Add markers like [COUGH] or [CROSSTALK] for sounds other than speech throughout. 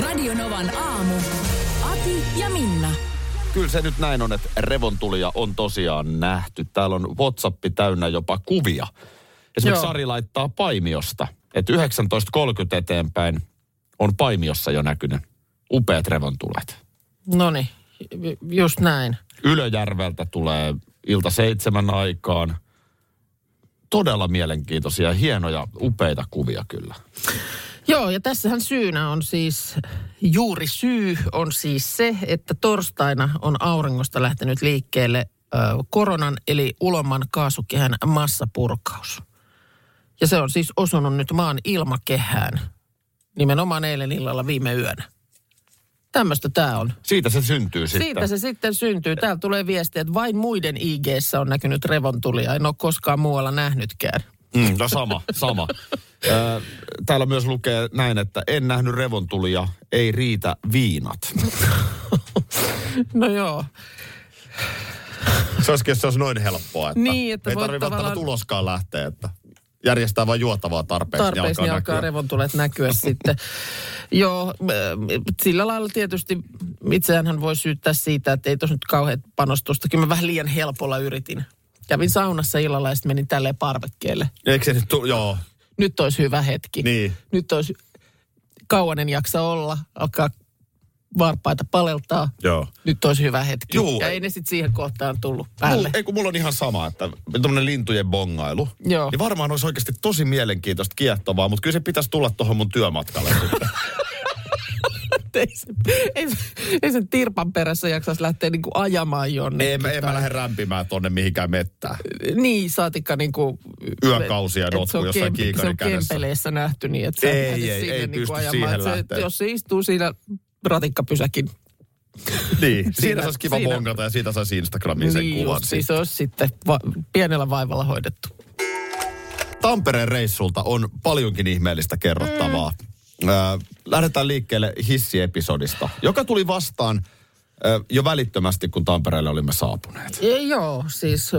Radio Novan aamu. Ati ja Minna. Kyllä se nyt näin on, että revontulia on tosiaan nähty. Täällä on WhatsApp täynnä jopa kuvia. Esimerkiksi Joo. Sari laittaa Paimiosta, että 19.30 eteenpäin on Paimiossa jo näkynyt upeat revontulet. No niin, just näin. Ylöjärveltä tulee ilta seitsemän aikaan. Todella mielenkiintoisia, ja hienoja, upeita kuvia kyllä. Joo, ja tässähän syynä on siis, juuri syy on siis se, että torstaina on auringosta lähtenyt liikkeelle ö, koronan eli uloman kaasukehän massapurkaus. Ja se on siis osunut nyt maan ilmakehään nimenomaan eilen illalla viime yönä. Tämmöistä tämä on. Siitä se syntyy sitten. Siitä se sitten syntyy. Täällä tulee viesti, että vain muiden ig on näkynyt revontulia. En ole koskaan muualla nähnytkään. Mm, no sama, sama. Ö, Täällä myös lukee näin, että en nähnyt revontulia, ei riitä viinat. No joo. Se olisikin, se olisi noin helppoa. Että Niin, että ei tarvitse välttämättä tavallaan- tuloskaan lähteä, että järjestää vain juotavaa tarpeeksi, tarpeeksi, niin alkaa näkyä. revontulet näkyä [LAUGHS] sitten. Joo, sillä lailla tietysti itseään hän voi syyttää siitä, että ei tuossa nyt kauhean panostusta. Kyllä mä vähän liian helpolla yritin. Kävin saunassa illalla ja sitten menin tälleen parvekkeelle. Eikö se nyt tu- joo, Nyt olisi hyvä hetki. niin. Nyt olisi kauan en jaksa olla, alkaa varpaita paleltaa. Joo. Nyt olisi hyvä hetki. Juu. Ja ei ne sitten siihen kohtaan tullut päälle. Mulla, ei kun mulla on ihan sama, että tuommoinen lintujen bongailu. Joo. Niin varmaan olisi oikeasti tosi mielenkiintoista, kiehtovaa, mutta kyllä se pitäisi tulla tuohon mun työmatkalle. [LAUGHS] ei, se, ei, ei sen tirpan perässä jaksaisi lähteä niinku ajamaan jonnekin. ei, mä, en mä tai- lähde rämpimään tonne mihinkään mettään. Niin, saatikka niinku... Yökausia et se notku jossain kiikarin Se on kädessä. kempeleissä nähty niin, että sä Ei, ei, sinne ei niinku pysty ajamaan. siihen se. Jos se istuu siinä ratikkapysäkin, Niin, siinä, [LAUGHS] Siinä- saisi kiva siinä- bongata ja siitä saisi Instagramiin sen niin kuvan. just, siis se olisi sitten va- pienellä vaivalla hoidettu. Tampereen reissulta on paljonkin ihmeellistä kerrottavaa. Mm. Lähdetään liikkeelle hissiepisodista, joka tuli vastaan jo välittömästi, kun Tampereelle olimme saapuneet. E, joo, siis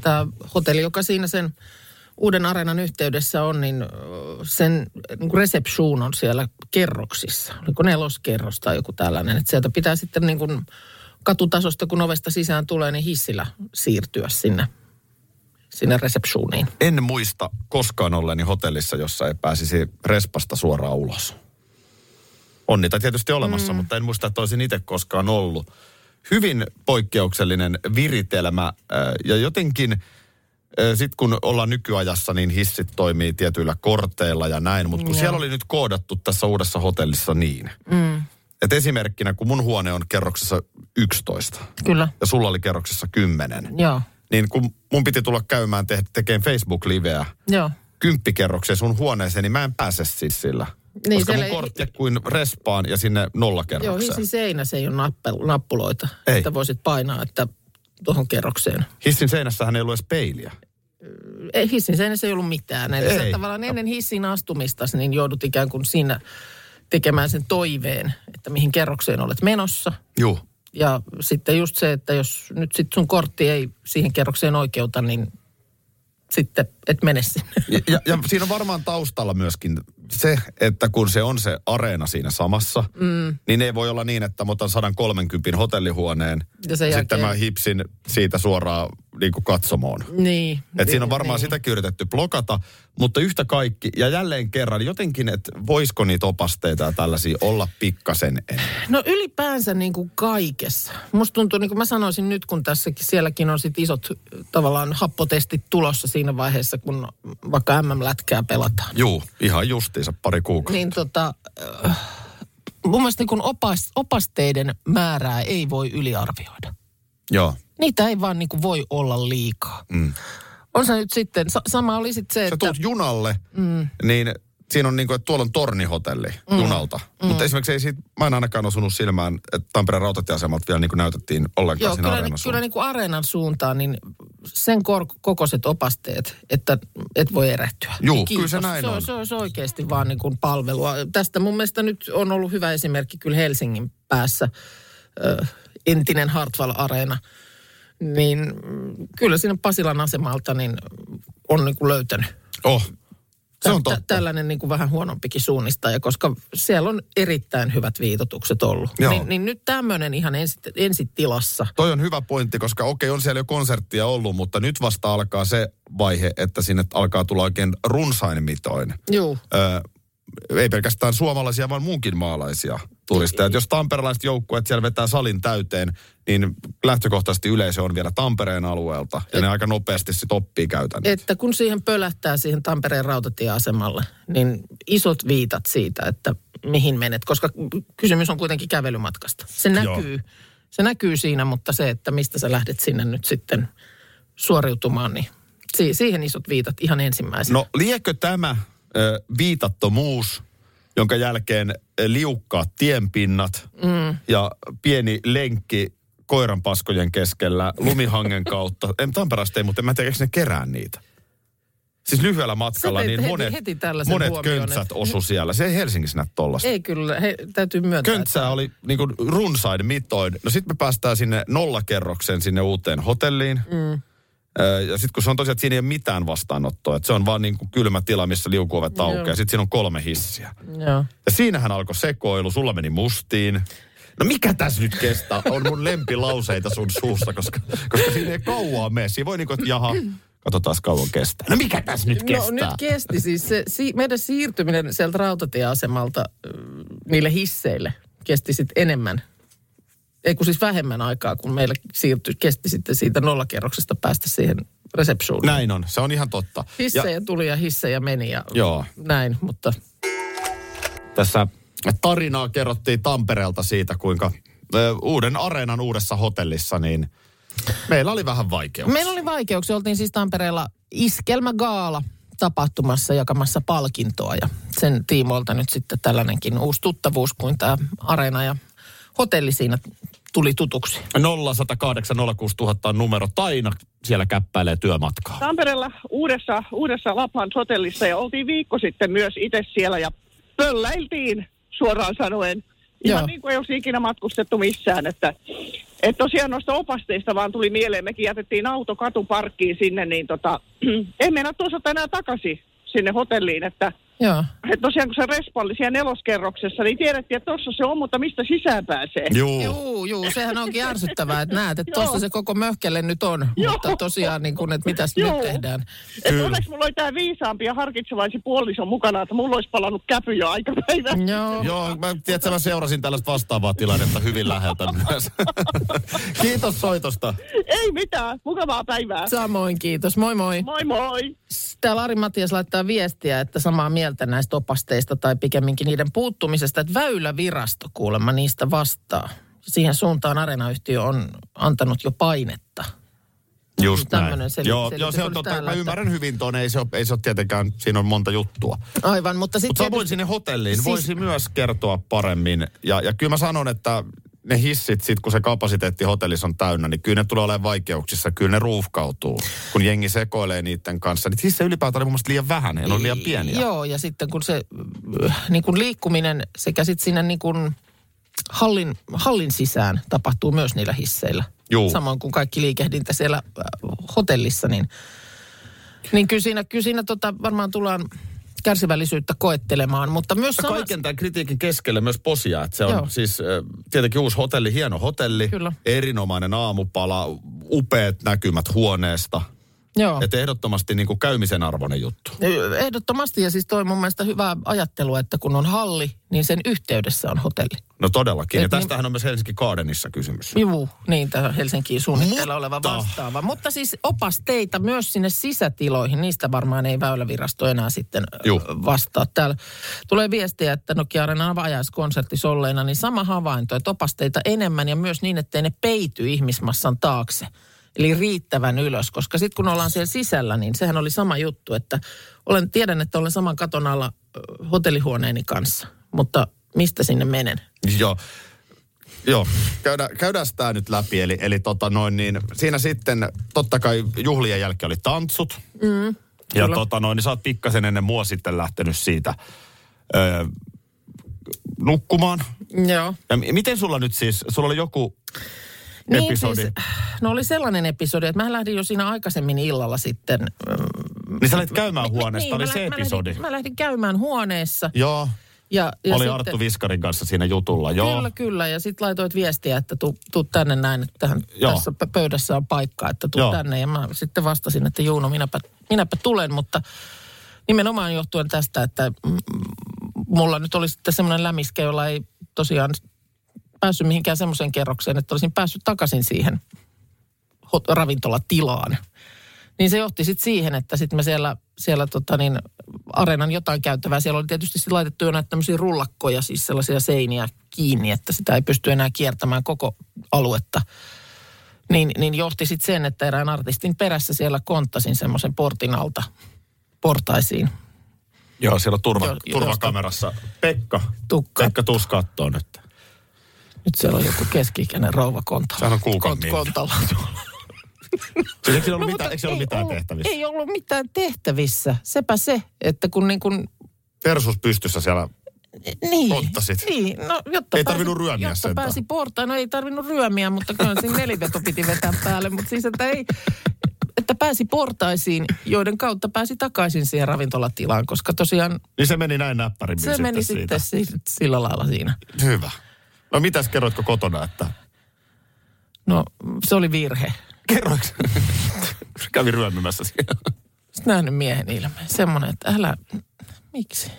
tämä hotelli, joka siinä sen uuden areenan yhteydessä on, niin sen niin reception on siellä kerroksissa. Oliko neloskerros tai joku tällainen. Että sieltä pitää sitten niin kuin katutasosta, kun ovesta sisään tulee, niin hissillä siirtyä sinne, sinne receptioniin. En muista koskaan olleeni hotellissa, jossa ei pääsisi respasta suoraan ulos. On niitä tietysti olemassa, mm. mutta en muista, että olisin itse koskaan ollut. Hyvin poikkeuksellinen viritelmä äh, ja jotenkin sitten kun ollaan nykyajassa, niin hissit toimii tietyillä korteilla ja näin, mutta kun Joo. siellä oli nyt koodattu tässä uudessa hotellissa niin, Mm, että esimerkkinä kun mun huone on kerroksessa 11 kyllä, ja sulla oli kerroksessa 10, joo, niin kun mun piti tulla käymään te- tekemään Facebook-liveä joo. kymppikerrokseen sun huoneeseen, niin mä en pääse siis sillä. Niin, koska mun kortti ei... kuin respaan ja sinne Joo, nollakerrokseen. hissin seinässä ei ole nappel, nappuloita, Ei. että voisit painaa, että tuohon kerrokseen. Hissin seinässähän ei ollut edes peiliä. Ei, hissin seinässä ei ollut mitään. Eli Ei. sä tavallaan ennen hissin astumista, niin joudut ikään kuin siinä tekemään sen toiveen, että mihin kerrokseen olet menossa. Joo. Ja sitten just se, että jos nyt sit sun kortti ei siihen kerrokseen oikeuta, niin sitten et mene sinne. Ja, ja, ja siinä on varmaan taustalla myöskin se, että kun se on se areena siinä samassa, mm. niin ei voi olla niin, että mä otan 130 hotellihuoneen Ja sen ja sitten jälkeen- mä hipsin siitä suoraan niin kuin katsomoon. Niin. Et siinä on varmaan niin. sitäkin yritetty blokata, mutta yhtä kaikki, ja jälleen kerran jotenkin, että voisiko niitä opasteita ja tällaisia olla pikkasen enemmän. No ylipäänsä niin kuin kaikessa. Musta tuntuu, niin kuin mä sanoisin nyt, kun tässäkin, sielläkin on sit isot tavallaan happotestit tulossa siinä vaiheessa, kun vaikka MM-lätkää pelataan. Juu, ihan justiinsa pari kuukautta. Niin tota, äh, mun mielestä niin opas, opasteiden määrää ei voi yliarvioida. Joo. Niitä ei vaan niin kuin voi olla liikaa. Mm. On se nyt sitten, sa- sama oli sitten se, Sä että... tuut junalle, mm. niin siinä on niin kuin, että tuolla on tornihotelli mm. junalta. Mm. Mutta esimerkiksi ei siitä, mä en ainakaan osunut silmään, että Tampereen rautatieasemalta vielä niin kuin näytettiin ollenkaan Joo, siinä kyllä, areenan kyllä niin kuin areenan suuntaan, niin sen kor- kokoiset opasteet, että et voi erehtyä. Juu, Niin kyllä se näin se on. Se on, se on oikeasti vaan niin kuin palvelua. Tästä mun mielestä nyt on ollut hyvä esimerkki kyllä Helsingin päässä, ö, entinen Hartwall-areena. Niin kyllä siinä Pasilan asemalta niin on niin kuin löytänyt Oh, se on totta. tällainen niin kuin vähän huonompikin suunnistaja, koska siellä on erittäin hyvät viitotukset ollut. Joo. Niin, niin nyt tämmöinen ihan ensi, ensitilassa. Toi on hyvä pointti, koska okei, on siellä jo konserttia ollut, mutta nyt vasta alkaa se vaihe, että sinne alkaa tulla oikein runsain mitoin. Juu. Öö, ei pelkästään suomalaisia, vaan muunkin maalaisia turisteja. Et jos tamperelaiset joukkueet siellä vetää salin täyteen, niin lähtökohtaisesti yleisö on vielä Tampereen alueelta. Ja ne aika nopeasti sit oppii käytännöt. Että kun siihen pölähtää siihen Tampereen rautatieasemalle, niin isot viitat siitä, että mihin menet, koska kysymys on kuitenkin kävelymatkasta. Se näkyy, se näkyy siinä, mutta se, että mistä sä lähdet sinne nyt sitten suoriutumaan, niin si- siihen isot viitat ihan ensimmäisenä. No liekö tämä ö, viitattomuus, jonka jälkeen liukkaat tienpinnat mm. ja pieni lenkki koiranpaskojen keskellä lumihangen [LAUGHS] kautta. En Tampereesta ei, mutta en mä tiedä, ne kerää niitä. Siis lyhyellä matkalla, niin heti- monet, heti monet huomioon, köntsät että- osu siellä. Se ei Helsingissä näe tollasta. Ei kyllä, he, täytyy myöntää. Köntsää oli niin kuin runsain mitoin. No sitten me päästään sinne nollakerroksen sinne uuteen hotelliin. Mm. Ja sitten kun se on tosiaan, että siinä ei ole mitään vastaanottoa. Että se on vaan niin kuin kylmä tila, missä liukuovet aukeaa. Sitten siinä on kolme hissiä. Joo. Ja siinähän alkoi sekoilu, sulla meni mustiin. No mikä tässä nyt kestää? On mun lempilauseita sun suussa, koska, koska siinä ei kauaa mene. Siinä voi niinku, että jaha, katsotaan kauan kestää. No mikä tässä nyt kestää? No nyt kesti siis se, si, meidän siirtyminen sieltä rautatieasemalta niille hisseille kesti sitten enemmän. Ei kun siis vähemmän aikaa, kun meillä siirtyi, kesti sitten siitä nollakerroksesta päästä siihen resepsuuniin. Näin on, se on ihan totta. Hissejä tuli ja hissejä meni ja Joo. näin, mutta Tässä tarinaa kerrottiin Tampereelta siitä, kuinka uuden areenan uudessa hotellissa, niin meillä oli vähän vaikeuksia. meillä oli vaikeuksia. Oltiin siis Tampereella iskelmägaala tapahtumassa jakamassa palkintoa ja sen tiimoilta nyt sitten tällainenkin uusi tuttavuus kuin tämä areena ja hotelli siinä tuli tutuksi. 0108 06000 on numero. Taina siellä käppäilee työmatkaa. Tampereella uudessa, uudessa Lapland hotellissa ja oltiin viikko sitten myös itse siellä ja pölläiltiin suoraan sanoen. Ihan Joo. niin kuin ei olisi ikinä matkustettu missään, että, että tosiaan noista opasteista vaan tuli mieleen, mekin jätettiin auto katuparkkiin sinne, niin tota, [CLEARS THROAT] ei mennä tuossa enää takaisin sinne hotelliin, että Joo. että tosiaan kun se respa oli siellä neloskerroksessa, niin tiedettiin, että tuossa se on, mutta mistä sisään pääsee? Juu. Juu, juu, sehän onkin ärsyttävää, että näet, että Joo. tuossa se koko möhkelle nyt on. Joo. Mutta tosiaan, niin kuin, että mitäs Joo. nyt tehdään. Et onneksi mulla oli tämä viisaampi ja harkitsevaisin puoliso mukana, että mulla olisi palannut käpy jo aikapäivä. Joo. Joo, mä, tiedätkö, mä seurasin tällaista vastaavaa tilannetta hyvin läheltä [LAUGHS] myös. Kiitos soitosta. Ei mitään, mukavaa päivää. Samoin, kiitos. Moi moi. Moi moi. Täällä Ari Matias laittaa viestiä, että samaa mieltä näistä opasteista tai pikemminkin niiden puuttumisesta, että Väylävirasto kuulemma niistä vastaa. Siihen suuntaan Areenayhtiö on antanut jo painetta. Just näin. seli- joo, selitys joo, se on totta. täällä, Mä että- ymmärrän hyvin tuon. Ei se, ole, ei se ole tietenkään, siinä on monta juttua. Aivan, mutta Mutta sitten... samoin sinne hotelliin Siis- voisi myös kertoa paremmin. Ja, ja kyllä mä sanon, että ne hissit, sit kun se kapasiteetti hotellissa on täynnä, niin kyllä ne tulee olemaan vaikeuksissa. Kyllä ne ruuhkautuu, kun jengi sekoilee niiden kanssa. Niitä hissejä ylipäätään oli mun mielestä liian vähän. Ne on liian pieniä. Joo, ja sitten kun se äh, niin kuin liikkuminen sekä sitten sinne niin kuin hallin, hallin sisään tapahtuu myös niillä hisseillä. Juu. Samoin kuin kaikki liikehdintä siellä äh, hotellissa, niin, niin kyllä siinä, kyllä siinä tota, varmaan tullaan kärsivällisyyttä koettelemaan, mutta myös Ja sama... Kaiken tämän kritiikin keskelle myös posia, että se on Joo. siis äh, tietenkin uusi hotelli, hieno hotelli, Kyllä. erinomainen aamupala, upeat näkymät huoneesta. Joo. Että ehdottomasti niin kuin käymisen arvoinen juttu. Ehdottomasti, ja siis toi mun mielestä hyvää ajattelua, että kun on halli, niin sen yhteydessä on hotelli. No todellakin. Ja Et niin- tästähän on myös Helsinki Gardenissa kysymys. Juu, niin tämä Helsinkiin suunnitteilla Mutta- oleva vastaava. Mutta siis opasteita myös sinne sisätiloihin, niistä varmaan ei Väylävirasto enää sitten ö, Juu. vastaa. Täällä tulee viestiä, että Nokia Areenan avajaiskonsertti solleina, niin sama havainto, että opasteita enemmän ja myös niin, ettei ne peity ihmismassan taakse. Eli riittävän ylös, koska sitten kun ollaan siellä sisällä, niin sehän oli sama juttu, että olen, tiedän, että olen saman katon alla ö, hotellihuoneeni kanssa, mutta mistä sinne menen? Joo. Joo, Käydä, käydään tämä nyt läpi. Eli, eli tota noin, niin siinä sitten totta kai juhlien jälkeen oli tanssut. Mm, ja kyllä. tota noin, niin sä oot pikkasen ennen mua sitten lähtenyt siitä öö, nukkumaan. Joo. Ja miten sulla nyt siis, sulla oli joku episodi. Niin siis, no oli sellainen episodi, että mä lähdin jo siinä aikaisemmin illalla sitten. mm, Niin sä lähdit käymään huoneesta, oli mä se lä- mä episodi. Lähdin, mä lähdin käymään huoneessa. Joo, Ja, ja oli sitten, Arttu Viskarin kanssa siinä jutulla. Joo, Kyllä, kyllä. Ja sitten laitoit viestiä, että tuu, tuu tänne näin, että tähän, Joo. tässä pö- pöydässä on paikka, että tuu Joo. tänne. Ja mä sitten vastasin, että Juuno, minäpä, minäpä tulen, mutta nimenomaan johtuen tästä, että mulla nyt oli sitten semmoinen lämiskä, jolla ei tosiaan päässyt mihinkään semmoiseen kerrokseen, että olisin päässyt takaisin siihen ravintolatilaan. Niin se johti sitten siihen, että sitten me siellä, siellä tota niin, areenan jotain käyttävää. Siellä oli tietysti sit laitettu jo näitä tämmöisiä rullakkoja, siis sellaisia seiniä kiinni, että sitä ei pysty enää kiertämään koko aluetta. Niin, niin johti sitten sen, että erään artistin perässä siellä konttasin semmoisen portin alta portaisiin. joo siellä on turva, joo, turvakamerassa. Pekka, Tukka. Pekka tuus kattoo nyt. Nyt siellä on joku keski-ikäinen rouva kontalla. Sehän on kuukauden Kont- kontalla. Siis Eikö siellä ollut, No, mitään, eikö siellä ollut ei mitään ollut- tehtävissä? Ei ollut mitään tehtävissä. Sepä se, että kun niin kuin Versus pystyssä siellä. Niin. Ottasit. Niin, no jotta Ei pääsi, tarvinnut ryömiä jotta sentään. pääsi portaan. No ei tarvinnut ryömiä, mutta kyllä siinä neliveto piti vetää päälle. Mutta siis, että ei, että pääsi portaisiin, joiden kautta pääsi takaisin siihen ravintolatilaan, koska tosiaan Niin se meni näin näppärimmin se sitten meni siitä. sitten si- sillä lailla siinä. Hyvä. No mitäs kerroitko kotona, että... No se oli virhe. Kerroitko? [LAUGHS] Kävin ryömimässä siellä. Sitten nähnyt miehen ilmeen. Semmoinen, että älä, miksi?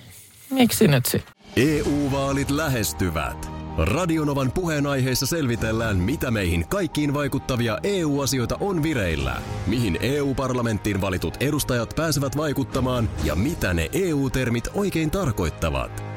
Miksi nyt sitten? EU-vaalit lähestyvät. Radionovan puheenaiheessa selvitellään, mitä meihin kaikkiin vaikuttavia EU-asioita on vireillä, mihin EU-parlamenttiin valitut edustajat pääsevät vaikuttamaan ja mitä ne EU-termit oikein tarkoittavat.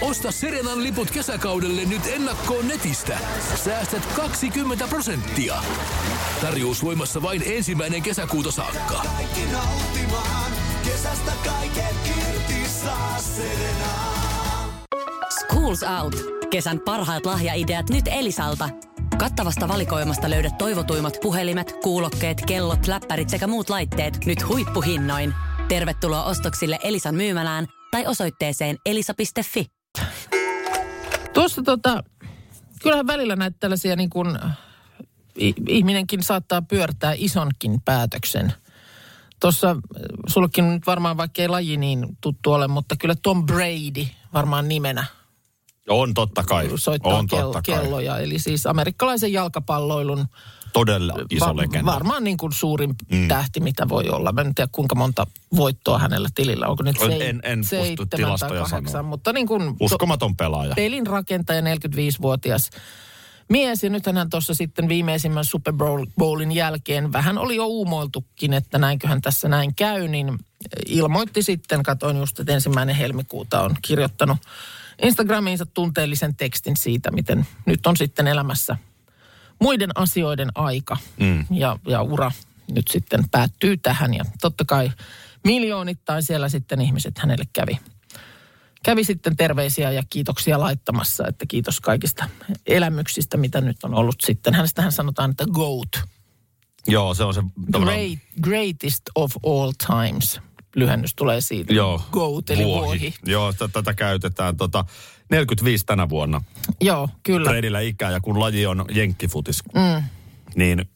Osta Serenan liput kesäkaudelle nyt ennakkoon netistä. Säästät 20 prosenttia. Tarjous voimassa vain ensimmäinen kesäkuuta saakka. Kaikki nauttimaan, kesästä kaiken irti saa Serena. Schools Out. Kesän parhaat lahjaideat nyt Elisalta. Kattavasta valikoimasta löydät toivotuimmat puhelimet, kuulokkeet, kellot, läppärit sekä muut laitteet nyt huippuhinnoin. Tervetuloa ostoksille Elisan myymälään tai osoitteeseen elisa.fi. Tuossa tota, kyllähän välillä näitä tällaisia niin kuin, ihminenkin saattaa pyörtää isonkin päätöksen. Tuossa sullekin on nyt varmaan, vaikka ei laji niin tuttu ole, mutta kyllä Tom Brady varmaan nimenä On totta kai. soittaa on kello, totta kai. kelloja. Eli siis amerikkalaisen jalkapalloilun Todella iso va- legenda. varmaan niin kuin suurin mm. tähti, mitä voi olla. Mä en tiedä, kuinka monta voittoa hänellä tilillä. Onko nyt En- sei- en- en pysty tilastoja kahdeksan, sanoa. mutta niin kuin Uskomaton pelaaja. pelin rakentaja, 45-vuotias mies. Ja nythän hän tuossa sitten viimeisimmän Super Bowl- Bowlin jälkeen vähän oli jo uumoiltukin, että näinköhän tässä näin käy, niin ilmoitti sitten, katoin just, että ensimmäinen helmikuuta on kirjoittanut Instagramiinsa tunteellisen tekstin siitä, miten nyt on sitten elämässä muiden asioiden aika mm. ja, ja ura nyt sitten päättyy tähän. Ja totta kai miljoonittain siellä sitten ihmiset hänelle kävi kävi sitten terveisiä ja kiitoksia laittamassa, että kiitos kaikista elämyksistä, mitä nyt on ollut sitten. Hänestähän sanotaan, että GOAT, Joo, se on se... tavallaan- great, greatest of all times. Lyhennys tulee siitä. Joo. GOAT, eli vuohi. Joo, t- tätä käytetään. Tota, 45 tänä vuonna. Joo, kyllä. Treidillä ikää ja kun laji on jenkkifutis, mm. niin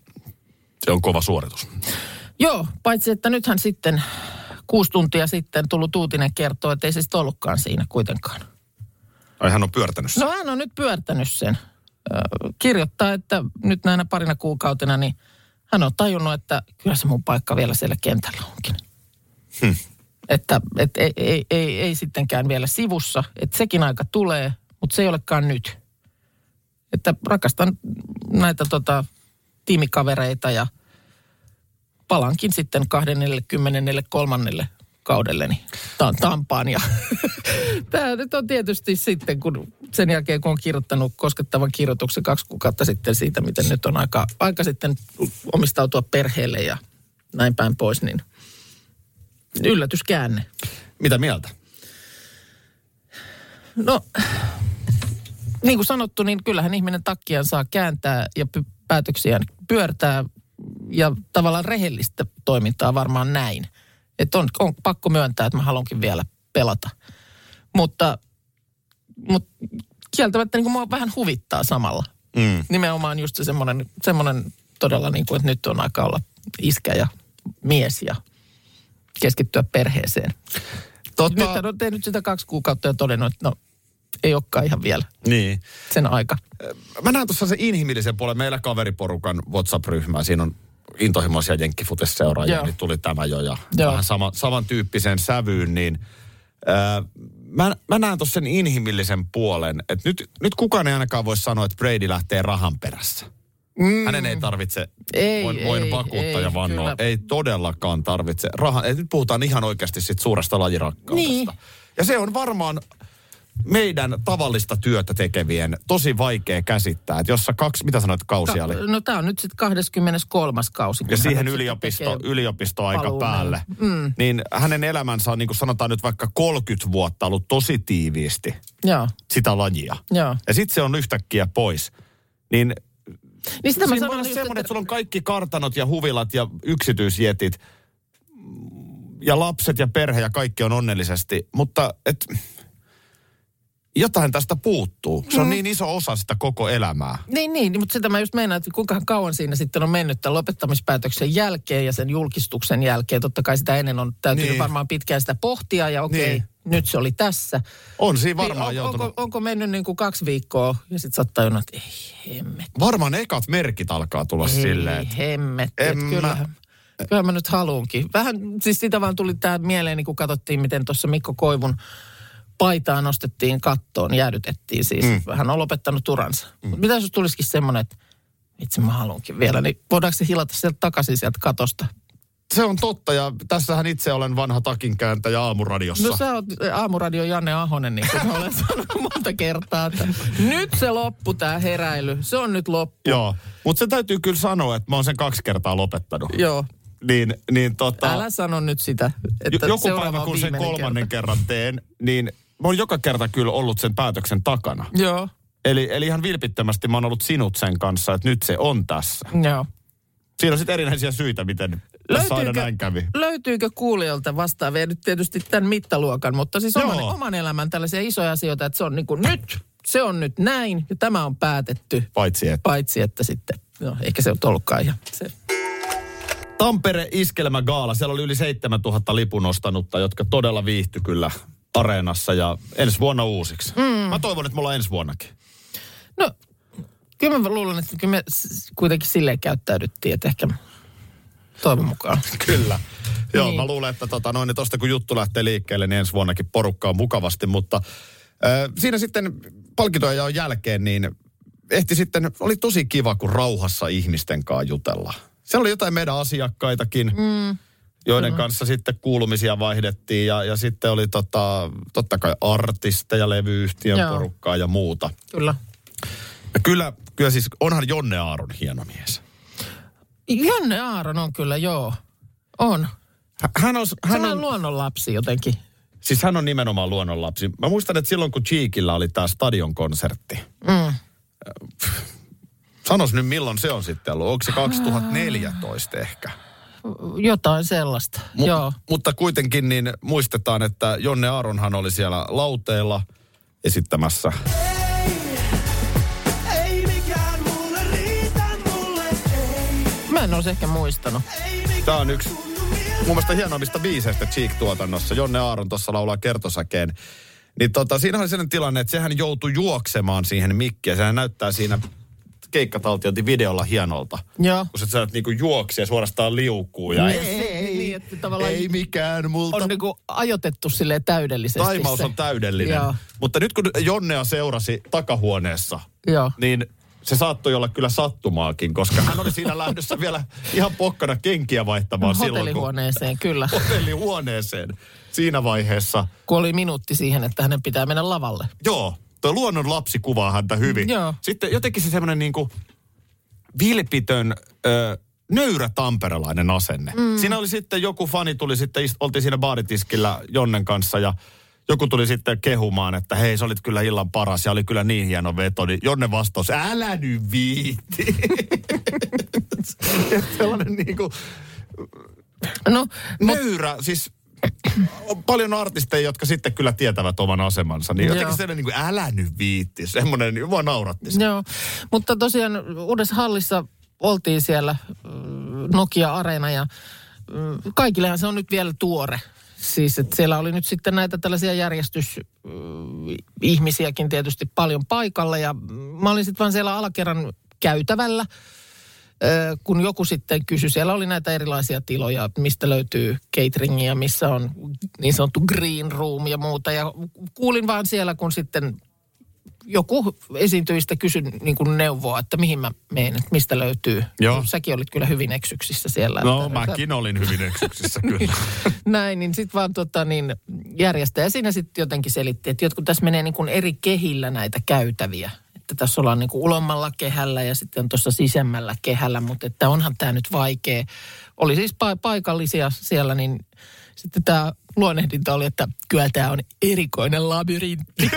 se on kova suoritus. Joo, paitsi että nythän sitten kuusi tuntia sitten tullut uutinen kertoo, että ei se sitten ollutkaan siinä kuitenkaan. Ai hän on pyörtänyt sen. No hän on nyt pyörtänyt sen. Ö, Kirjoittaa, että nyt näinä parina kuukautena, niin hän on tajunnut, että kyllä se mun paikka vielä siellä kentällä onkin. Hmm. Että et, ei, ei, ei, ei sittenkään vielä sivussa. Että sekin aika tulee, mutta se ei olekaan nyt. Että rakastan näitä tota, tiimikavereita ja palankin sitten 23. kaudelleni ta- Tampaan. Ja [LAUGHS] tämä nyt on tietysti sitten, kun sen jälkeen kun on kirjoittanut koskettavan kirjoituksen kaksi kuukautta sitten siitä, miten nyt on aika, aika sitten omistautua perheelle ja näin päin pois, niin yllätyskäänne. Mitä mieltä? No, niin kuin sanottu, niin kyllähän ihminen takkiaan saa kääntää ja py- päätöksiään pyörtää ja tavallaan rehellistä toimintaa varmaan näin. Että on, on pakko myöntää, että mä haluankin vielä pelata. Mutta, mutta kieltämättä niin kuin mua vähän huvittaa samalla. Mm. Nimenomaan just se semmoinen, semmoinen todella niin kuin, että nyt on aika olla iskä ja mies ja keskittyä perheeseen. Totta, Nyt on tehnyt sitä kaksi kuukautta ja todennut, että no ei olekaan ihan vielä niin. sen aika. Mä näen tuossa se inhimillisen puolen. Meillä kaveriporukan WhatsApp-ryhmää. Siinä on intohimoisia jenkkifutesseuraajia, niin tuli tämä jo. Ja Joo. vähän sama, samantyyppiseen sävyyn, niin ää, mä, mä näen tuossa sen inhimillisen puolen. Että nyt, nyt kukaan ei ainakaan voi sanoa, että Brady lähtee rahan perässä. Mm. Hänen ei tarvitse, Ei, voin, voin ei, vakuuttaa ei, ja vannoa, kyllä. ei todellakaan tarvitse rahaa. Et nyt puhutaan ihan oikeasti sit suuresta lajirakkaudesta. Niin. Ja se on varmaan meidän tavallista työtä tekevien tosi vaikea käsittää, että jossa kaksi, mitä sanoit, kausia oli? No tämä on nyt sitten 23. kausi. Ja siihen yliopisto, yliopistoaika paluun päälle. Mm. Niin hänen elämänsä on, niin kuin sanotaan nyt vaikka 30 vuotta ollut tosi tiiviisti Joo, sitä lajia. joo. Ja sitten se on yhtäkkiä pois. Niin Niin sitä mä siinä voi sanon just, semmoinen, että että, sulla on kaikki kartanot ja huvilat ja yksityisjetit. Ja lapset ja perhe ja kaikki on onnellisesti, mutta et, jotain tästä puuttuu. Se on Mm. niin iso osa sitä koko elämää. niin, niin, mutta sitä mä just meinaan, että kuinka kauan siinä sitten on mennyt tämän lopettamispäätöksen jälkeen ja sen julkistuksen jälkeen. Totta kai sitä ennen on täytynyt Niin. varmaan pitkään sitä pohtia ja okei, Niin. nyt se oli tässä. On siinä varmaan niin, on, joutunut. onko, onko mennyt niin kuin kaksi viikkoa ja sitten oot tajunnut, että ei hemmet. Varmaan ekat merkit alkaa tulla silleen, Ei että hemmet. Kyllähän, kyllä mä nyt haluunkin. Vähän, siis sitä vaan tuli tämä mieleen, kun katsottiin, miten tuossa Mikko Koivun paitaa nostettiin kattoon, jäädytettiin siis. Mm. Hän on lopettanut uransa. Mm. Mutta mitä jos tulisikin semmoinen, että itse mä haluankin vielä, niin voidaanko se hilata sieltä takaisin sieltä katosta? se on totta ja tässähän itse olen vanha takinkääntäjä aamuradiossa. No sä oot aamuradio Janne Ahonen, niin kuin olen [LAUGHS] sanonut monta kertaa, että nyt se loppu tämä heräily. Se on nyt loppu. Joo, mutta se täytyy kyllä sanoa, että mä oon sen kaksi kertaa lopettanut. Joo. Niin, niin tota, Älä sano nyt sitä, että joku päivä kun sen kolmannen kerta. kerran teen, niin mä oon joka kerta kyllä ollut sen päätöksen takana. Joo, Eli, eli ihan vilpittömästi mä oon ollut sinut sen kanssa, että nyt se on tässä. joo. Siinä on sitten erinäisiä syitä, miten tässä aina näin kävi. löytyykö kuulijoilta vastaavia nyt tietysti tämän mittaluokan, mutta siis oman, Joo. oman elämän tällaisia isoja asioita, että se on niin kuin nyt, se on nyt näin ja tämä on päätetty. Paitsi että Paitsi, että sitten, no ehkä se on ollutkaan ihan se. Tampere Iskelmä Gaala, siellä oli yli 7000 lipun ostanutta, jotka todella viihtyi kyllä areenassa ja ensi vuonna uusiksi. Mm. Mä toivon, että me ollaan ensi vuonnakin. No, kyllä mä luulen, että kyllä me kuitenkin silleen käyttäydyttiin, että ehkä toivon mukaan. [LAUGHS] Kyllä. Joo, Niin. mä luulen, että tota, noin, niin tosta kun juttu lähtee liikkeelle, niin ensi vuonnakin porukkaa mukavasti, mutta äh, siinä sitten palkintojen jälkeen, niin ehti sitten, oli tosi kiva, kun rauhassa ihmisten kanssa jutella. Siellä oli jotain meidän asiakkaitakin, mm. Joiden mm. kanssa sitten kuulumisia vaihdettiin ja, ja sitten oli tota, totta kai artisteja, levyyhtiön Joo. porukkaa ja muuta. Kyllä. Ja kyllä, kyllä siis onhan Jonne Aaron hieno mies. Janne Aaron on kyllä, joo. On. Hä- Hän on, hän on, on luonnonlapsi jotenkin. Siis hän on nimenomaan luonnonlapsi. Mä muistan, että silloin kun Cheekillä oli tämä stadionkonsertti. Mm. Sanos nyt milloin se on sitten ollut. Onko se 2014 ehkä? Jotain sellaista, Mu- joo. Mutta kuitenkin niin muistetaan, että Jonne Aaronhan oli siellä lauteella esittämässä. Ei mikään mulle riitä, mulle ei. Mä en olisi ehkä muistanut. Tämä on yksi mun mielestä hienoimmista biiseistä Cheek-tuotannossa. Jonne Aaron tuossa laulaa kertosäkeen. Niin tota, siinä oli sellainen tilanne, että sehän joutui juoksemaan siihen mikkiin. Sehän näyttää siinä keikkataltiointi videolla hienolta. Joo. Kun se sieltä niinku juoksi ja suorastaan liukuu. Ja Niin, ei, niin, että tavallaan ei mikään multa. on niinku ajoitettu sille täydellisesti Taimaus se. on täydellinen. Joo. Mutta nyt kun Jonnea seurasi takahuoneessa, Joo. niin se saattoi olla kyllä sattumaakin, koska hän oli siinä [LAUGHS] lähdössä vielä ihan pokkana kenkiä vaihtamaan silloin, kun Hotellihuoneeseen, kyllä. [LAUGHS] hotellihuoneeseen siinä vaiheessa. Kun oli minuutti siihen, että hänen pitää mennä lavalle. Joo, tuo luonnon lapsi kuvaa häntä hyvin. Joo. Sitten jotenkin se semmoinen niin kuin vilpitön, ö, nöyrä tamperelainen asenne. Mm. Siinä oli sitten joku fani tuli sitten, oltiin siinä baaritiskillä Jonnen kanssa ja joku tuli sitten kehumaan, että hei, sä olit kyllä illan paras ja oli kyllä niin hieno veto. Niin Jonne vastaus, älä nyt viitti. [LAUGHS] Sellainen niin kuin No, mut, nöyrä, siis on paljon artisteja, jotka sitten kyllä tietävät oman asemansa. Niin Joo. jotenkin sellainen niin kuin, älä nyt viitti. Semmoinen, niin mua nauratti se. joo. Mutta tosiaan uudessa hallissa oltiin siellä mm, Nokia-areena ja mm, kaikillehan se on nyt vielä tuore. Siis, että siellä oli nyt sitten näitä tällaisia järjestysihmisiäkin tietysti paljon paikalla ja mm, mä olin sitten vaan siellä alakerran käytävällä, kun joku sitten kysyi, siellä oli näitä erilaisia tiloja, mistä löytyy cateringia, missä on niin sanottu green room ja muuta. Ja kuulin vaan siellä, kun sitten joku esiintyjistä kysyi niin kuin neuvoa, että mihin mä menen, että mistä löytyy. Joo. Säkin olit kyllä hyvin eksyksissä siellä. No, että- mäkin olin hyvin eksyksissä kyllä. [LAUGHS] näin, niin sitten vaan tota, niin järjestäjä siinä sitten jotenkin selitti, että jotkut tässä menee niin kuin eri kehillä näitä käytäviä. Että tässä ollaan niin kuin ulommalla kehällä ja sitten on tuossa sisemmällä kehällä, mutta että onhan tämä nyt vaikea. Oli siis pa- paikallisia siellä, niin sitten tämä luonnehdinta oli, että kyllä tämä on erikoinen labyrintti. [LAUGHS]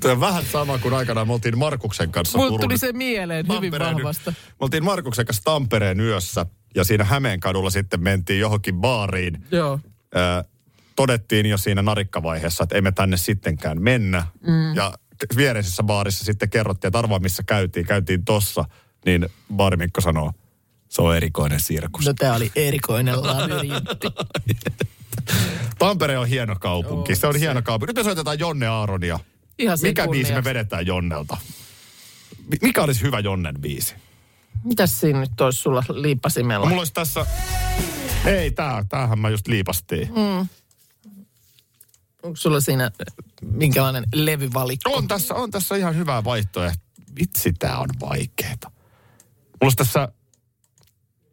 Tuo on vähän sama kuin aikanaan me oltiin Markuksen kanssa Mulle tuli se mieleen hyvin Tampereen- vahvasta. Me oltiin Markuksen kanssa Tampereen yössä ja siinä Hämeenkadulla sitten mentiin johonkin baariin. Joo. Todettiin jo siinä narikkavaiheessa, että ei me tänne sittenkään mennä. Mm. Ja viereisessä baarissa sitten kerrottiin, että arvaa missä käytiin. Käytiin tossa, niin baarimikko sanoo, se on erikoinen sirkus. No tämä oli erikoinen labyrintti. [LAUGHS] Tampere on hieno kaupunki. Joo, se on se- hieno kaupunki. Nyt me soitetaan Jonne Aaronia. Ihan Mikä biisi me vedetään Jonnelta? Mi- Mikä olisi hyvä Jonnen biisi? Mitäs siinä nyt olisi sulla liipasimella? No, mulla olisi tässä... Ei, tää, tämähän mä just liipastiin. Mm. Onko sulla siinä minkälainen levyvalikko? On tässä, on tässä ihan hyvää vaihtoehto. Vitsi, tää on vaikeeta. Mulla tässä...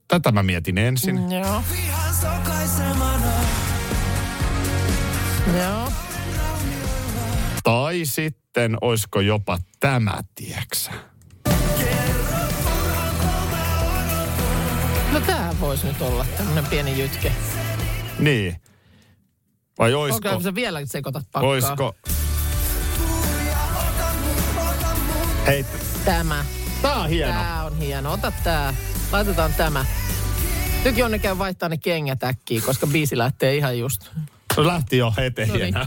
Tätä mä mietin ensin. Mm. Joo, joo. Tai sitten oisko jopa tämä, tieksä? No tää voisi nyt olla tämmönen pieni jytke. Niin. Vai oisko? Onko sä vielä sekoitat pakkaa? Oisko? Hei, Tämä. tää on hieno. Tää on hieno. Ota tää. Laitetaan tämä. Nyt Jonne käy vaihtaa ne kengät äkkiä, koska biisi lähtee ihan just. No lähti jo eteen No niin. [LAUGHS]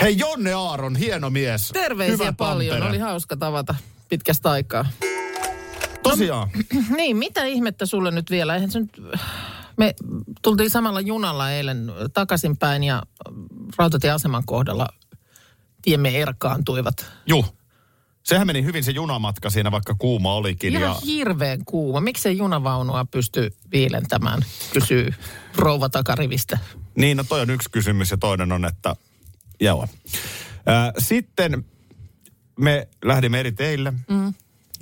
Hei Jonne Aaron, hieno mies. Terveisiä Hyvä paljon. Tampere. Oli hauska tavata pitkästä aikaa. Tosiaan. [CLEARS THROAT] Niin, mitä ihmettä sulle nyt vielä? Eihän se nyt... Me tultiin samalla junalla eilen takaisinpäin ja rautatieaseman kohdalla tiemme erkaantuivat. Juh. Sehän meni hyvin se junamatka siinä, vaikka kuuma olikin. Ihan ja hirveän kuuma. Miksei junavaunua pysty viilentämään, kysyy rouva takarivistä. Niin, no toi on yksi kysymys ja toinen on, että joo. Sitten me lähdimme eri teille. Mm.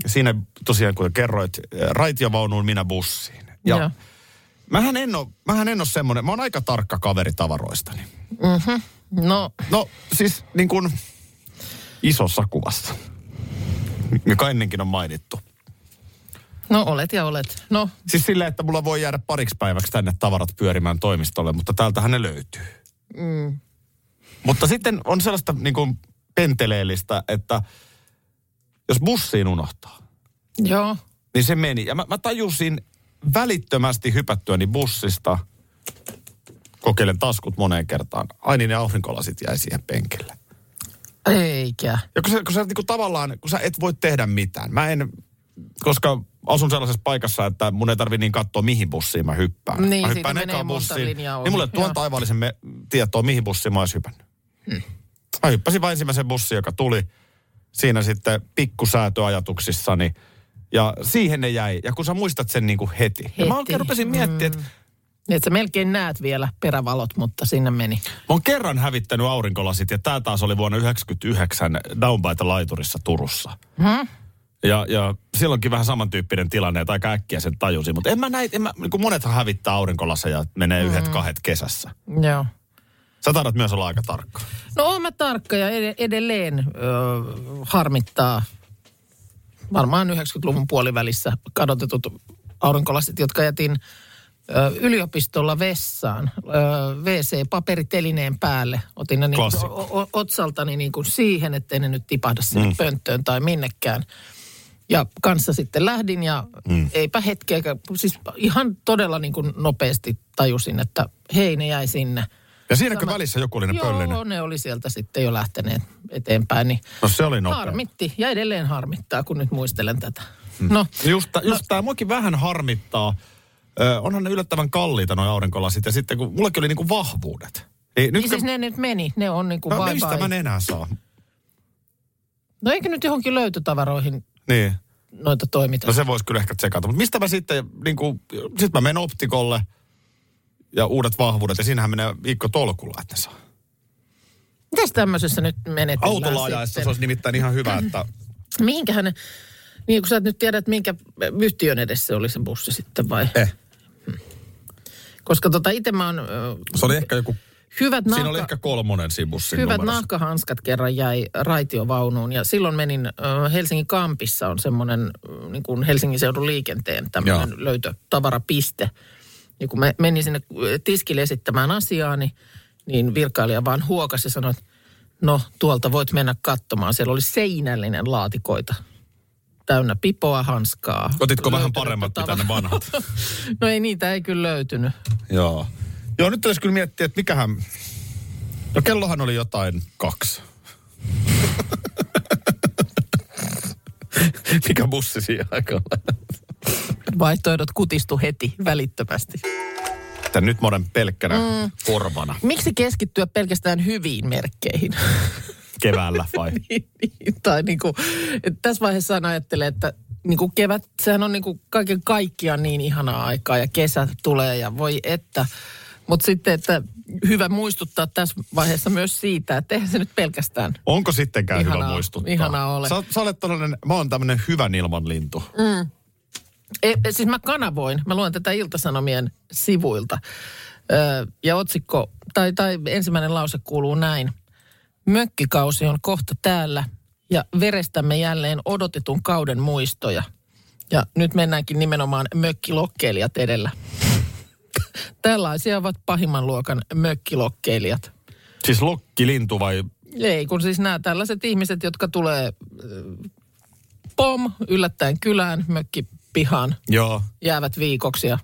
Siinä tosiaan, kuten kerroit, raitiovaunuun, minä bussiin. Ja Joo. Mähän en ole, mähän en ole semmoinen, mä oon aika tarkka kaveri tavaroistani. No, No siis niin kuin isossa kuvassa, mikä ennenkin on mainittu. no olet ja olet. No, Siis silleen, että mulla voi jäädä pariksi päiväksi tänne tavarat pyörimään toimistolle, mutta täältähän ne löytyy. Mm. Mutta sitten on sellaista niin kuin penteleellistä, että jos bussiin unohtaa, joo. niin se meni. Ja mä, mä tajusin välittömästi hypättyäni bussista, kokeilen taskut moneen kertaan. Ai niin, ne aurinkolasit jäi siihen penkille. Eikä. Ja kun sä, kun sä niin kuin tavallaan, kun sä et voi tehdä mitään. Mä en, koska asun sellaisessa paikassa, että mun ei tarvi niin katsoa, mihin bussiin mä hyppään. Niin, mä siitä hyppään menee ekaan bussiin, niin mulle tuon taivaallisen me, tietoa, mihin bussiin mä olisin hypännyt. Hmm. Mä hyppäsin vain ensimmäisen bussin, joka tuli. Siinä sitten pikkusäätöajatuksissani. Ja siihen ne jäi. Ja kun sä muistat sen niin kuin heti. Ja mä Heti. oikein rupesin miettimään, että Niin, että sä melkein näet vielä perävalot, mutta sinne meni. Mä oon kerran hävittänyt aurinkolasit ja tää taas oli vuonna 1999 Downbyte-laiturissa Turussa. Hmm? Ja, ja silloinkin vähän samantyyppinen tilanne, että aika äkkiä sen tajusin. Mutta en mä näitä, en mä, niin kuin monethan hävittää aurinkolaseja, että menee Hmm. yhdet kahdet kesässä. Joo. Sä taidat myös olla aika tarkka. No oon mä tarkka ja ed- edelleen ö, harmittaa varmaan 90-luvun puolivälissä kadotetut aurinkolasit, jotka jätin yliopistolla vessaan WC-paperitelineen päälle. Otin ne niin, o, otsaltani niin kuin siihen, ettei ne nyt tipahda sinne mm. pönttöön tai minnekään. Ja kanssa sitten lähdin ja mm. eipä hetkeäkään, siis ihan todella niin kuin nopeasti tajusin, että hei ne jäi sinne. Ja siinäkö Sama- välissä joku oli ne Joo, pöllinen? ne oli sieltä sitten jo lähteneet eteenpäin. Niin No se oli nopea. harmitti ja edelleen harmittaa, kun nyt muistelen tätä. No, Just, just tämä muakin vähän harmittaa. Ö, onhan ne yllättävän kalliita nuo aurinkolasit ja sitten kun mullekin oli niinku vahvuudet. Niin, niin siis ne nyt meni, ne on niin kuin no, bye mistä bye. mä enää saa? No eikö nyt johonkin löytötavaroihin Niin. noita toimita? No se voisi kyllä ehkä tsekata. Mutta mistä mä sitten, niin kuin, sit mä menen optikolle ja uudet vahvuudet ja siinähän menee viikko tolkulla, että saa. Mitäs tämmöisessä nyt menetellään Autolla ajaessa sitten? se olisi nimittäin ihan hyvä, että Mihinkähän niin kun sä et nyt tiedät, minkä yhtiön edessä oli se bussi sitten vai? eh. Koska tota itse mä oon, Se oli ehkä joku, hyvät siinä nahka, oli ehkä kolmonen siinä bussin Hyvät numerossa. nahkahanskat kerran jäi raitiovaunuun ja silloin menin, ö, Helsingin Kampissa on semmoinen ö, niin kuin Helsingin seudun liikenteen tämmöinen löytötavarapiste. Ja kun mä menin sinne ö, tiskille esittämään asiaani, niin virkailija vaan huokasi ja sanoi, että no tuolta voit mennä katsomaan. Siellä oli seinällinen laatikoita täynnä pipoa, hanskaa. Otitko vähän paremmat, mitä tavaraa. ne vanhat? [LAUGHS] no ei niitä ei kyllä löytynyt. Joo. Joo, nyt tulisi kyllä miettiä, että mikähän... No kellohan oli jotain kaksi. [LAUGHS] Mikä bussi siihen aikaan? Vaihtoehdot kutistu heti välittömästi. Että nyt mä olen pelkkänä mm. korvana Miksi keskittyä pelkästään hyviin merkkeihin? [LAUGHS] keväällä vai? [LAUGHS] Niin, tai niin kuin, että tässä vaiheessa ajattelee, että niin kuin kevät, sehän on niin kuin kaiken kaikkiaan niin ihanaa aikaa ja kesä tulee ja voi että. Mutta sitten, että hyvä muistuttaa tässä vaiheessa myös siitä, että eihän se nyt pelkästään. Onko sittenkään Ihanaa- hyvä muistuttaa? ihanaa ole. Sä, sä olet tällainen, mä oon tämmöinen hyvän ilman lintu. Mm. E, siis mä kanavoin, mä luen tätä Iltasanomien sivuilta. Ö, ja otsikko, tai, tai ensimmäinen lause kuuluu näin. Mökkikausi on kohta täällä ja verestämme jälleen odotetun kauden muistoja. Ja nyt mennäänkin nimenomaan mökkilokkeilijat edellä. [LAUGHS] Tällaisia ovat pahimman luokan mökkilokeilijat. Siis lokkilintu vai? Ei, kun siis nämä tällaiset ihmiset, jotka tulee pom, yllättäen kylään, mökkipihaan, Joo. jäävät viikoksi ja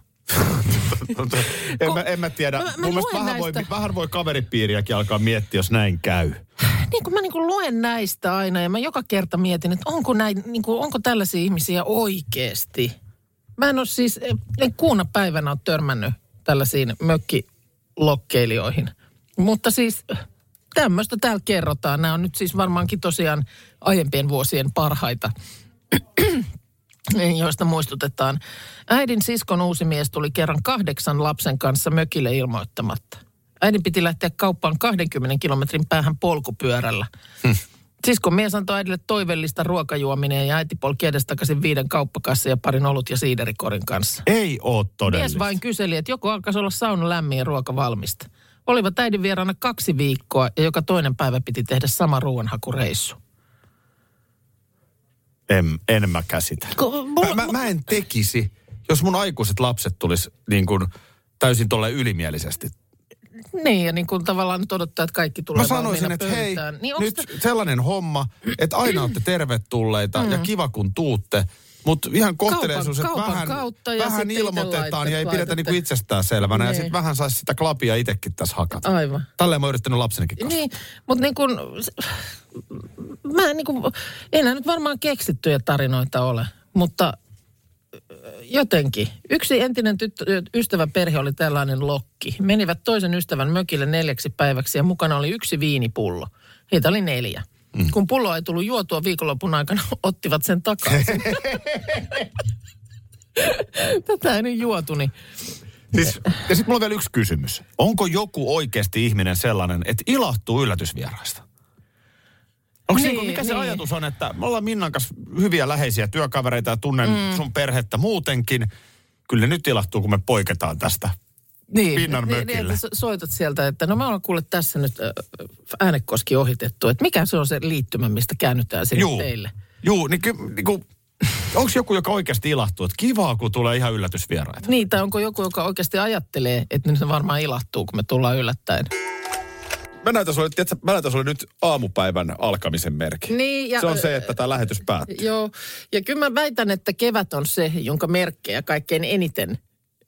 en, mä, en mä tiedä. Mä- mä Mun mielestä luen vähän voi, näistä. vähän voi kaveripiiriäkin alkaa miettiä, jos näin käy. niin kuin mä niin kuin luen näistä aina ja mä joka kerta mietin, että onko, näin, niin kuin, onko tällaisia ihmisiä oikeasti. Mä en ole siis, en kuuna päivänä ole törmännyt tällaisiin mökkilokkeilijoihin. Mutta siis tämmöistä täällä kerrotaan. Nämä on nyt siis varmaankin tosiaan aiempien vuosien parhaita joista muistutetaan. Äidin siskon uusi mies tuli kerran kahdeksan lapsen kanssa mökille ilmoittamatta. Äidin piti lähteä kauppaan 20 kilometrin päähän polkupyörällä. Siskon mies antoi äidille toivellista ruokajuominen ja äiti polki edestakaisin viiden kauppakassa ja parin olut ja siiderikorin kanssa. Ei oo todellista. Mies vain kyseli, että joko alkaisi olla sauna lämmin ja ruoka valmista. Olivat äidin vieraana kaksi viikkoa ja joka toinen päivä piti tehdä sama ruoanhakureissu. En, en mä käsitä. Mä, mulla- mä, mä en tekisi, jos mun aikuiset lapset tulis niin kuin täysin tolle ylimielisesti. Niin, ja niin kuin tavallaan nyt odottaa, että kaikki tulee Mä sanoisin, että hei, niin nyt te- sellainen homma, että aina olette tervetulleita ja kiva kun tuutte. Mutta ihan kohteleisuus, että vähän, kautta ja vähän ilmoitetaan ja ei laitatte- pidetä niinku itsestään selvänä. Ja Niin. sitten vähän saisi sitä klapia itsekin tässä hakata. Aivan. Tälleen mä oon yrittänyt lapsenikin kanssa. Niin, mutta niin kuin, mä niin kuin, enää nyt varmaan keksittyjä tarinoita ole, mutta jotenkin. Yksi entinen tyttö, ystäväperhe oli tällainen lokki. Menivät toisen ystävän mökille neljäksi päiväksi ja mukana oli yksi viinipullo. Heitä oli neljä. Mm. Kun pullo ei tullut juotua viikonlopun aikana, [LAUGHS] ottivat sen takaisin. [LAUGHS] Tätä ei nyt juotu, niin Siis, ja sitten mulla on vielä yksi kysymys. Onko joku oikeasti ihminen sellainen, että ilahtuu yllätysvieraista? Onko niin, Niin, mikä se niin. ajatus on, että me ollaan Minnan kanssa hyviä läheisiä työkavereita ja tunnen mm. sun perhettä muutenkin. Kyllä nyt ilahtuu, kun me poiketaan tästä. Niin, Pinnan niin, niin, että so- soitat sieltä, että no mä olen kuule tässä nyt äänekoski ohitettu. Että mikä se on se liittymä, mistä käännytään sinne Juu, teille? Juu niin, ky, niin kuin, onko joku, joka oikeasti ilahtuu, että kivaa, kun tulee ihan yllätysvieraita? Niin, tai onko joku, joka oikeasti ajattelee, että se varmaan ilahtuu, kun me tullaan yllättäen. Mä näytän sulle, tiedätkö, mä näytän sulle nyt aamupäivän alkamisen merkki. Niin, ja- se on se, että tämä lähetys päättyy. Joo, ja kyllä mä väitän, että kevät on se, jonka merkkejä kaikkein eniten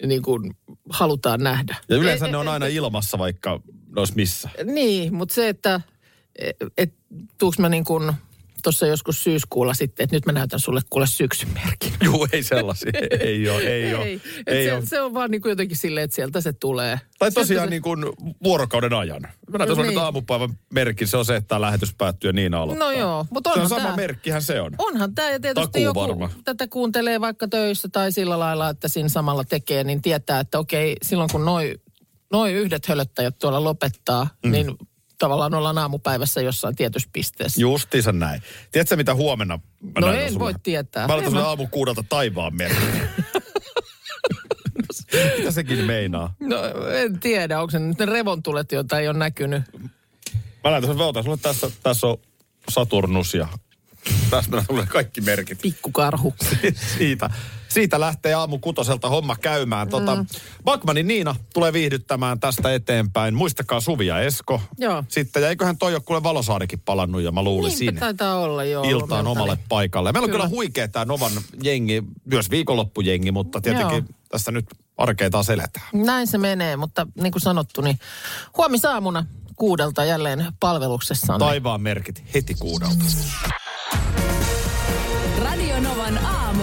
niin kuin halutaan nähdä. Ja yleensä E- ne on e- aina ilmassa, vaikka ne olisi missä. Niin, mutta se, että et, et, tuuks mä niin kuin tuossa joskus syyskuulla sitten, että nyt mä näytän sulle kuule syksyn merkin. Juu, ei sellaisia. ei ole, ei ole. Ei, Ei se, ole. se on vaan niin kuin jotenkin silleen, että sieltä se tulee. Tai tosiaan Sieltä se- niin kuin vuorokauden ajan. Mä näytän sulle Niin. aamupäivän merkin. Se on se, että tämä lähetys päättyy ja niin aloittaa. No joo, mutta Se on onhan sama tää- merkkihän se on. Onhan tämä ja tietysti Takuu joku varma. tätä kuuntelee vaikka töissä tai sillä lailla, että siinä samalla tekee, niin tietää, että okei, silloin kun noi, noi yhdet hölöttäjät tuolla lopettaa, mm. niin tavallaan ollaan aamupäivässä jossain tietyssä pisteessä. Justiinsa näin. Tiedätkö mitä huomenna? mä No en sulle? voi tietää. Mä laitan aamu kuudelta taivaan merkki. [LAUGHS] mitä sekin meinaa? No en tiedä, onko se nyt ne revontulet, joita ei ole näkynyt. Mä sulle, otan sulle tässä, tässä on Saturnus ja näytän sulle kaikki merkit. Pikkukarhu. [LAUGHS] siitä, siitä lähtee aamu kutoselta homma käymään. Tota, mm. Bakmanin Niina tulee viihdyttämään tästä eteenpäin. Muistakaa Suvi ja Esko. Joo. Sitten, ja eiköhän toi ole kuule Valosaarikin palannut ja mä luulisin Niinpä taitaa olla, joo. iltaan omalle paikalle. Meillä on kyllä, Kyllä. kyllä huikea tämä Novan jengi, myös viikonloppujengi, mutta tietenkin Joo. tässä nyt arkea taas eletään. Näin se menee, mutta niin kuin sanottu, niin huomisaamuna kuudelta jälleen palveluksessa. Taivaan merkit heti kuudelta. Radio Novan aamu.